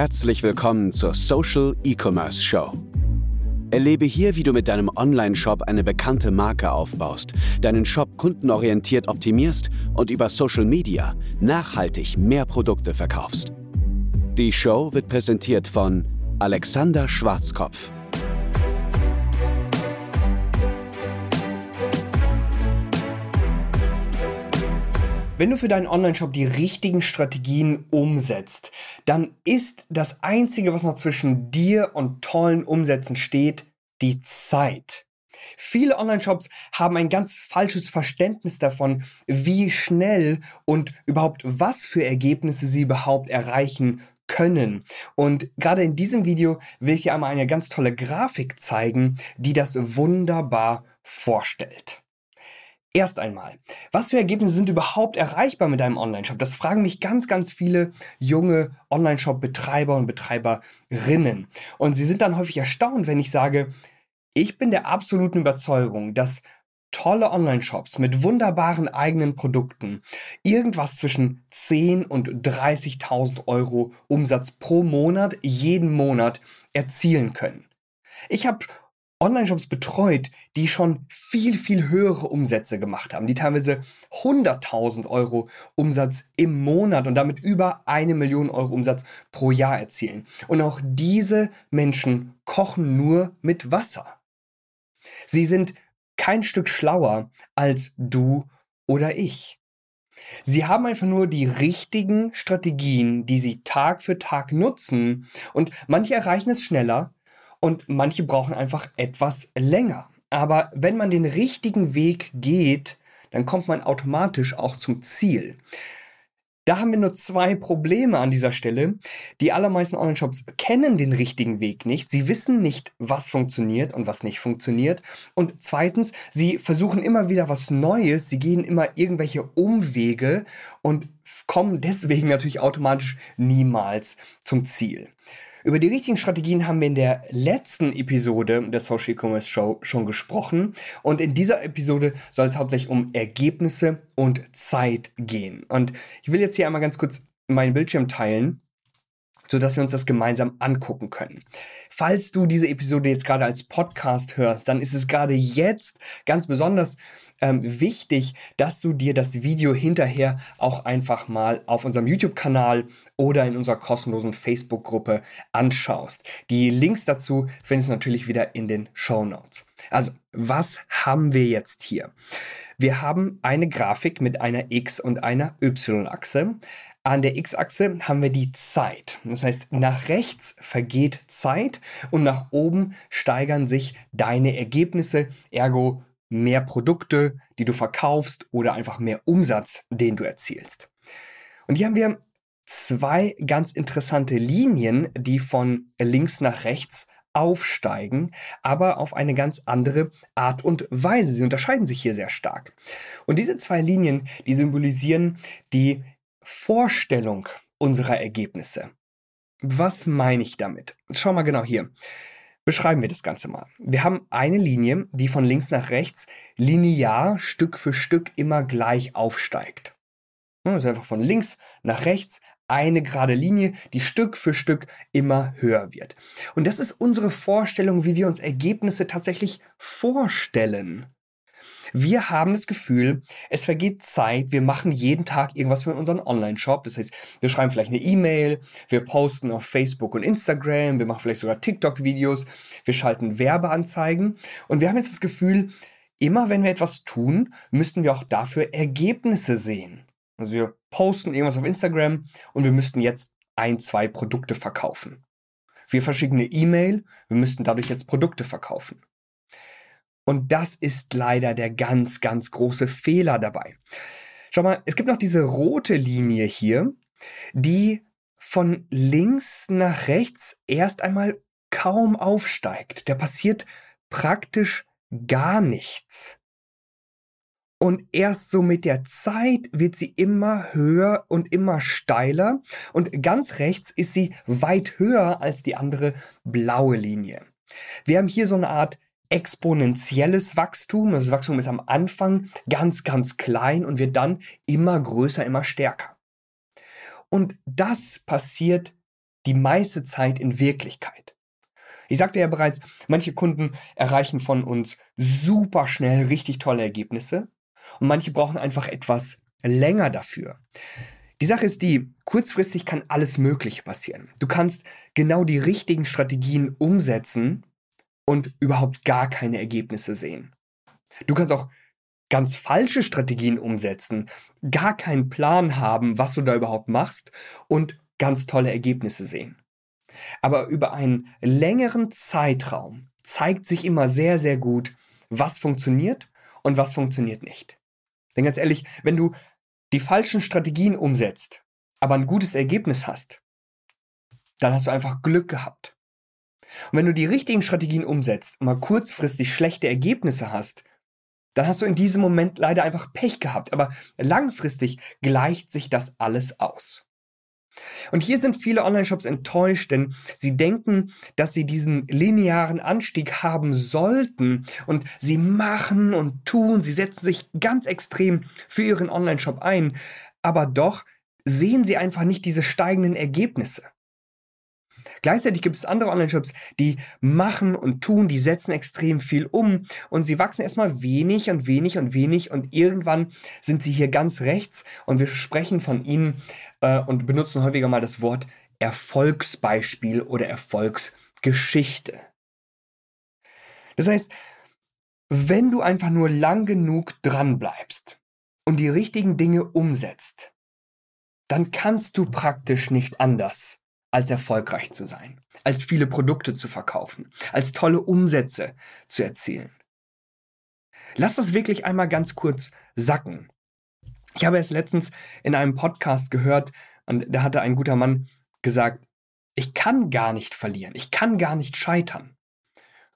Herzlich willkommen zur Social E-Commerce Show. Erlebe hier, wie du mit deinem Online-Shop eine bekannte Marke aufbaust, deinen Shop kundenorientiert optimierst und über Social Media nachhaltig mehr Produkte verkaufst. Die Show wird präsentiert von Alexander Schwarzkopf. Wenn du für deinen Online-Shop die richtigen Strategien umsetzt, dann ist das Einzige, was noch zwischen dir und tollen Umsätzen steht, die Zeit. Viele Online-Shops haben ein ganz falsches Verständnis davon, wie schnell und überhaupt was für Ergebnisse sie überhaupt erreichen können. Und gerade in diesem Video will ich dir einmal eine ganz tolle Grafik zeigen, die das wunderbar vorstellt. Erst einmal, was für Ergebnisse sind überhaupt erreichbar mit deinem Online-Shop? Das fragen mich ganz, ganz viele junge Online-Shop-Betreiber und Betreiberinnen. Und sie sind dann häufig erstaunt, wenn ich sage, ich bin der absoluten Überzeugung, dass tolle Online-Shops mit wunderbaren eigenen Produkten irgendwas zwischen 10 und 30.000 Euro Umsatz pro Monat, jeden Monat erzielen können. Ich habe Online-Shops betreut, die schon viel, viel höhere Umsätze gemacht haben, die teilweise 100.000 Euro Umsatz im Monat und damit über eine Million Euro Umsatz pro Jahr erzielen. Und auch diese Menschen kochen nur mit Wasser. Sie sind kein Stück schlauer als du oder ich. Sie haben einfach nur die richtigen Strategien, die sie Tag für Tag nutzen und manche erreichen es schneller, und manche brauchen einfach etwas länger. Aber wenn man den richtigen Weg geht, dann kommt man automatisch auch zum Ziel. Da haben wir nur zwei Probleme an dieser Stelle. Die allermeisten Online-Shops kennen den richtigen Weg nicht. Sie wissen nicht, was funktioniert und was nicht funktioniert. Und zweitens, sie versuchen immer wieder was Neues. Sie gehen immer irgendwelche Umwege und kommen deswegen natürlich automatisch niemals zum Ziel. Über die richtigen Strategien haben wir in der letzten Episode der Social E-Commerce Show schon gesprochen. Und in dieser Episode soll es hauptsächlich um Ergebnisse und Zeit gehen. Und ich will jetzt hier einmal ganz kurz meinen Bildschirm teilen sodass wir uns das gemeinsam angucken können. Falls du diese Episode jetzt gerade als Podcast hörst, dann ist es gerade jetzt ganz besonders ähm, wichtig, dass du dir das Video hinterher auch einfach mal auf unserem YouTube-Kanal oder in unserer kostenlosen Facebook-Gruppe anschaust. Die Links dazu findest du natürlich wieder in den Show Notes. Also, was haben wir jetzt hier? Wir haben eine Grafik mit einer X- und einer Y-Achse. An der X-Achse haben wir die Zeit. Das heißt, nach rechts vergeht Zeit und nach oben steigern sich deine Ergebnisse, ergo mehr Produkte, die du verkaufst oder einfach mehr Umsatz, den du erzielst. Und hier haben wir zwei ganz interessante Linien, die von links nach rechts aufsteigen, aber auf eine ganz andere Art und Weise. Sie unterscheiden sich hier sehr stark. Und diese zwei Linien, die symbolisieren die Vorstellung unserer Ergebnisse. Was meine ich damit? Schau mal genau hier. Beschreiben wir das Ganze mal. Wir haben eine Linie, die von links nach rechts linear Stück für Stück immer gleich aufsteigt. Das ist einfach von links nach rechts eine gerade Linie, die Stück für Stück immer höher wird. Und das ist unsere Vorstellung, wie wir uns Ergebnisse tatsächlich vorstellen. Wir haben das Gefühl, es vergeht Zeit, wir machen jeden Tag irgendwas für unseren Online-Shop. Das heißt, wir schreiben vielleicht eine E-Mail, wir posten auf Facebook und Instagram, wir machen vielleicht sogar TikTok-Videos, wir schalten Werbeanzeigen und wir haben jetzt das Gefühl, immer wenn wir etwas tun, müssten wir auch dafür Ergebnisse sehen. Also wir posten irgendwas auf Instagram und wir müssten jetzt ein, zwei Produkte verkaufen. Wir verschicken eine E-Mail, wir müssten dadurch jetzt Produkte verkaufen. Und das ist leider der ganz, ganz große Fehler dabei. Schau mal, es gibt noch diese rote Linie hier, die von links nach rechts erst einmal kaum aufsteigt. Da passiert praktisch gar nichts. Und erst so mit der Zeit wird sie immer höher und immer steiler. Und ganz rechts ist sie weit höher als die andere blaue Linie. Wir haben hier so eine Art exponentielles Wachstum. Das Wachstum ist am Anfang ganz, ganz klein und wird dann immer größer, immer stärker. Und das passiert die meiste Zeit in Wirklichkeit. Ich sagte ja bereits, manche Kunden erreichen von uns super schnell richtig tolle Ergebnisse und manche brauchen einfach etwas länger dafür. Die Sache ist die, kurzfristig kann alles Mögliche passieren. Du kannst genau die richtigen Strategien umsetzen und überhaupt gar keine Ergebnisse sehen. Du kannst auch ganz falsche Strategien umsetzen, gar keinen Plan haben, was du da überhaupt machst und ganz tolle Ergebnisse sehen. Aber über einen längeren Zeitraum zeigt sich immer sehr, sehr gut, was funktioniert und was funktioniert nicht. Denn ganz ehrlich, wenn du die falschen Strategien umsetzt, aber ein gutes Ergebnis hast, dann hast du einfach Glück gehabt. Und wenn du die richtigen Strategien umsetzt und mal kurzfristig schlechte Ergebnisse hast, dann hast du in diesem Moment leider einfach Pech gehabt. Aber langfristig gleicht sich das alles aus. Und hier sind viele Online-Shops enttäuscht, denn sie denken, dass sie diesen linearen Anstieg haben sollten und sie machen und tun, sie setzen sich ganz extrem für ihren Online-Shop ein, aber doch sehen sie einfach nicht diese steigenden Ergebnisse. Gleichzeitig gibt es andere Online-Shops, die machen und tun, die setzen extrem viel um und sie wachsen erstmal wenig und wenig und wenig und irgendwann sind sie hier ganz rechts und wir sprechen von ihnen äh, und benutzen häufiger mal das Wort Erfolgsbeispiel oder Erfolgsgeschichte. Das heißt, wenn du einfach nur lang genug dran bleibst und die richtigen Dinge umsetzt, dann kannst du praktisch nicht anders, als erfolgreich zu sein, als viele Produkte zu verkaufen, als tolle Umsätze zu erzielen. Lass das wirklich einmal ganz kurz sacken. Ich habe es letztens in einem Podcast gehört und da hatte ein guter Mann gesagt, ich kann gar nicht verlieren, ich kann gar nicht scheitern.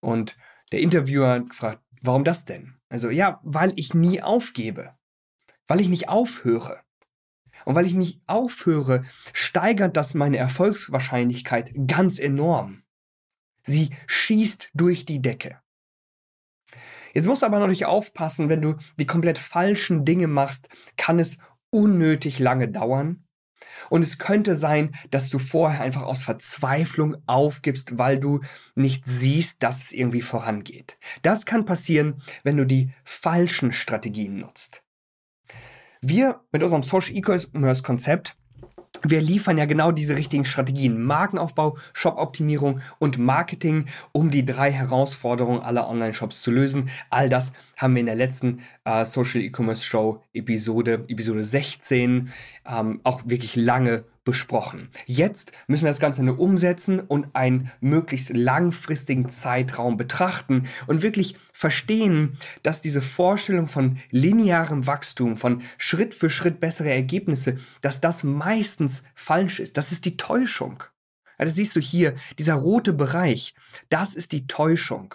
Und der Interviewer hat gefragt, warum das denn? Also ja, weil ich nie aufgebe, weil ich nicht aufhöre. Und weil ich nicht aufhöre, steigert das meine Erfolgswahrscheinlichkeit ganz enorm. Sie schießt durch die Decke. Jetzt musst du aber natürlich aufpassen, wenn du die komplett falschen Dinge machst, kann es unnötig lange dauern. Und es könnte sein, dass du vorher einfach aus Verzweiflung aufgibst, weil du nicht siehst, dass es irgendwie vorangeht. Das kann passieren, wenn du die falschen Strategien nutzt. Wir mit unserem Social E-Commerce Konzept wir liefern ja genau diese richtigen Strategien. Markenaufbau, Shop-Optimierung und Marketing, um die drei Herausforderungen aller Online-Shops zu lösen. All das haben wir in der letzten äh, Social E-Commerce Show Episode, Episode 16, ähm, auch wirklich lange besprochen. Jetzt müssen wir das Ganze nur umsetzen und einen möglichst langfristigen Zeitraum betrachten und wirklich verstehen, dass diese Vorstellung von linearem Wachstum, von Schritt für Schritt bessere Ergebnisse, dass das meistens falsch ist. Das ist die Täuschung. Ja, das siehst du hier, dieser rote Bereich, das ist die Täuschung.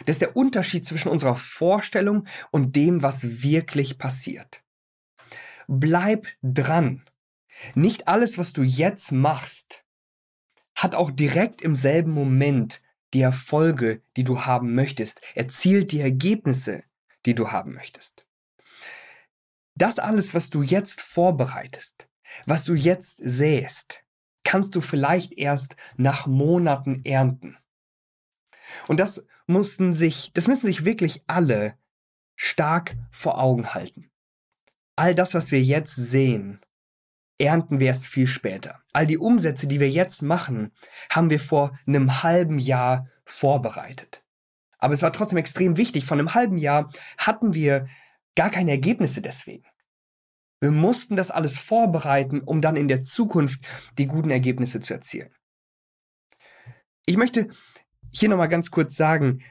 Das ist der Unterschied zwischen unserer Vorstellung und dem, was wirklich passiert. Bleib dran. Nicht alles, was du jetzt machst, hat auch direkt im selben Moment die Erfolge, die du haben möchtest, erzielt die Ergebnisse, die du haben möchtest. Das alles, was du jetzt vorbereitest, was du jetzt sähst, kannst du vielleicht erst nach Monaten ernten. Und das mussten sich, das müssen sich wirklich alle stark vor Augen halten. All das, was wir jetzt sehen, ernten wir erst viel später. All die Umsätze, die wir jetzt machen, haben wir vor einem halben Jahr vorbereitet. Aber es war trotzdem extrem wichtig. Von einem halben Jahr hatten wir gar keine Ergebnisse deswegen. Wir mussten das alles vorbereiten, um dann in der Zukunft die guten Ergebnisse zu erzielen. Ich möchte hier nochmal ganz kurz sagen,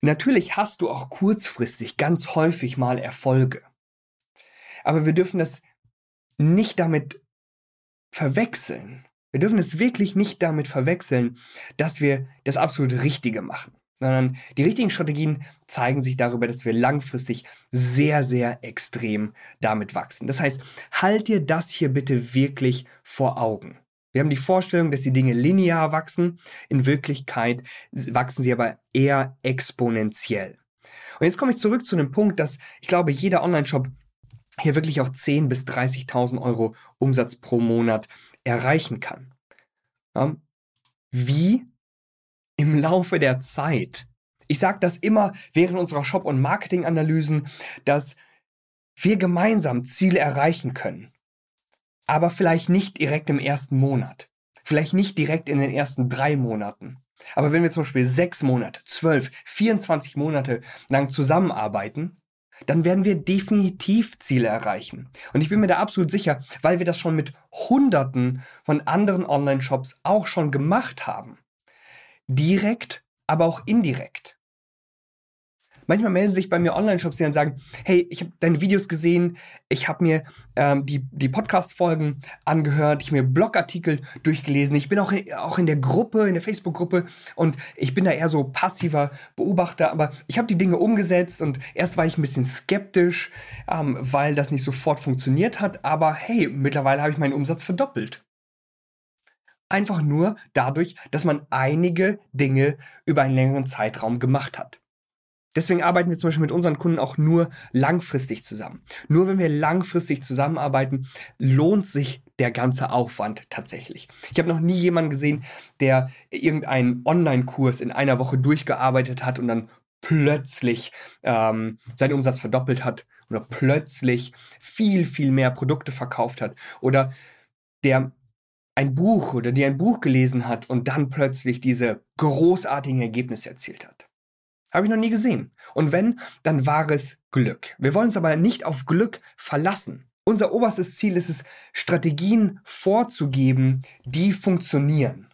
natürlich hast du auch kurzfristig ganz häufig mal Erfolge. Aber wir dürfen das nicht damit verwechseln. Wir dürfen es wirklich nicht damit verwechseln, dass wir das absolut Richtige machen, sondern die richtigen Strategien zeigen sich darüber, dass wir langfristig sehr, sehr extrem damit wachsen. Das heißt, halt dir das hier bitte wirklich vor Augen. Wir haben die Vorstellung, dass die Dinge linear wachsen. In Wirklichkeit wachsen sie aber eher exponentiell. Und jetzt komme ich zurück zu einem Punkt, dass ich glaube, jeder Online-Shop hier wirklich auch 10.000 bis 30.000 Euro Umsatz pro Monat erreichen kann. Ja, wie im Laufe der Zeit. Ich sage das immer während unserer Shop- und Marketinganalysen, dass wir gemeinsam Ziele erreichen können. Aber vielleicht nicht direkt im ersten Monat. Vielleicht nicht direkt in den ersten drei Monaten. Aber wenn wir zum Beispiel sechs Monate, zwölf, 24 Monate lang zusammenarbeiten, dann werden wir definitiv Ziele erreichen. Und ich bin mir da absolut sicher, weil wir das schon mit Hunderten von anderen Online-Shops auch schon gemacht haben. Direkt, aber auch indirekt. Manchmal melden sich bei mir Online-Shops, die dann sagen, hey, ich habe deine Videos gesehen, ich habe mir ähm, die, die Podcast-Folgen angehört, ich habe mir Blogartikel durchgelesen, ich bin auch, auch in der Gruppe, in der Facebook-Gruppe und ich bin da eher so passiver Beobachter, aber ich habe die Dinge umgesetzt und erst war ich ein bisschen skeptisch, ähm, weil das nicht sofort funktioniert hat, aber hey, mittlerweile habe ich meinen Umsatz verdoppelt. Einfach nur dadurch, dass man einige Dinge über einen längeren Zeitraum gemacht hat. Deswegen arbeiten wir zum Beispiel mit unseren Kunden auch nur langfristig zusammen. Nur wenn wir langfristig zusammenarbeiten, lohnt sich der ganze Aufwand tatsächlich. Ich habe noch nie jemanden gesehen, der irgendeinen Online-Kurs in einer Woche durchgearbeitet hat und dann plötzlich ähm, seinen Umsatz verdoppelt hat oder plötzlich viel, viel mehr Produkte verkauft hat oder der ein Buch oder die ein Buch gelesen hat und dann plötzlich diese großartigen Ergebnisse erzielt hat. Habe ich noch nie gesehen. Und wenn, dann war es Glück. Wir wollen uns aber nicht auf Glück verlassen. Unser oberstes Ziel ist es, Strategien vorzugeben, die funktionieren.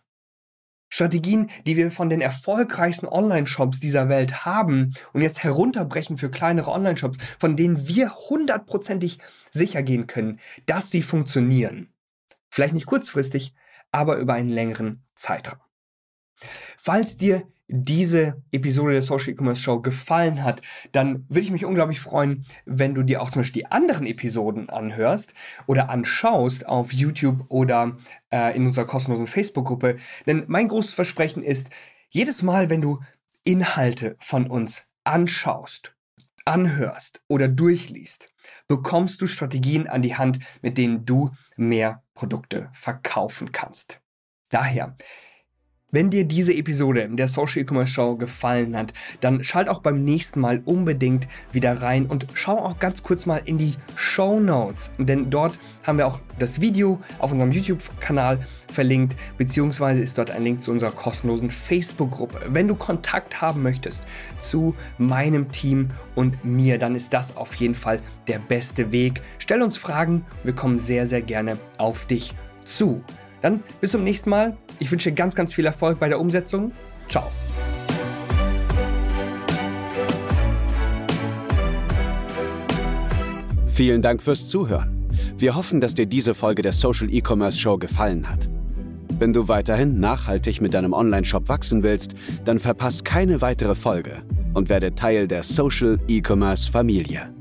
Strategien, die wir von den erfolgreichsten Online-Shops dieser Welt haben und jetzt herunterbrechen für kleinere Online-Shops, von denen wir hundertprozentig sicher gehen können, dass sie funktionieren. Vielleicht nicht kurzfristig, aber über einen längeren Zeitraum. Falls dir diese Episode der Social E-Commerce Show gefallen hat, dann würde ich mich unglaublich freuen, wenn du dir auch zum Beispiel die anderen Episoden anhörst oder anschaust auf YouTube oder äh, in unserer kostenlosen Facebook-Gruppe. Denn mein großes Versprechen ist, jedes Mal, wenn du Inhalte von uns anschaust, anhörst oder durchliest, bekommst du Strategien an die Hand, mit denen du mehr Produkte verkaufen kannst. Daher, wenn dir diese Episode der Social E-Commerce Show gefallen hat, dann schalt auch beim nächsten Mal unbedingt wieder rein und schau auch ganz kurz mal in die Show Notes, denn dort haben wir auch das Video auf unserem YouTube-Kanal verlinkt, beziehungsweise ist dort ein Link zu unserer kostenlosen Facebook-Gruppe. Wenn du Kontakt haben möchtest zu meinem Team und mir, dann ist das auf jeden Fall der beste Weg. Stell uns Fragen, wir kommen sehr, sehr gerne auf dich zu. Dann bis zum nächsten Mal. Ich wünsche dir ganz, ganz viel Erfolg bei der Umsetzung. Ciao. Vielen Dank fürs Zuhören. Wir hoffen, dass dir diese Folge der Social E-Commerce Show gefallen hat. Wenn du weiterhin nachhaltig mit deinem Online-Shop wachsen willst, dann verpass keine weitere Folge und werde Teil der Social E-Commerce Familie.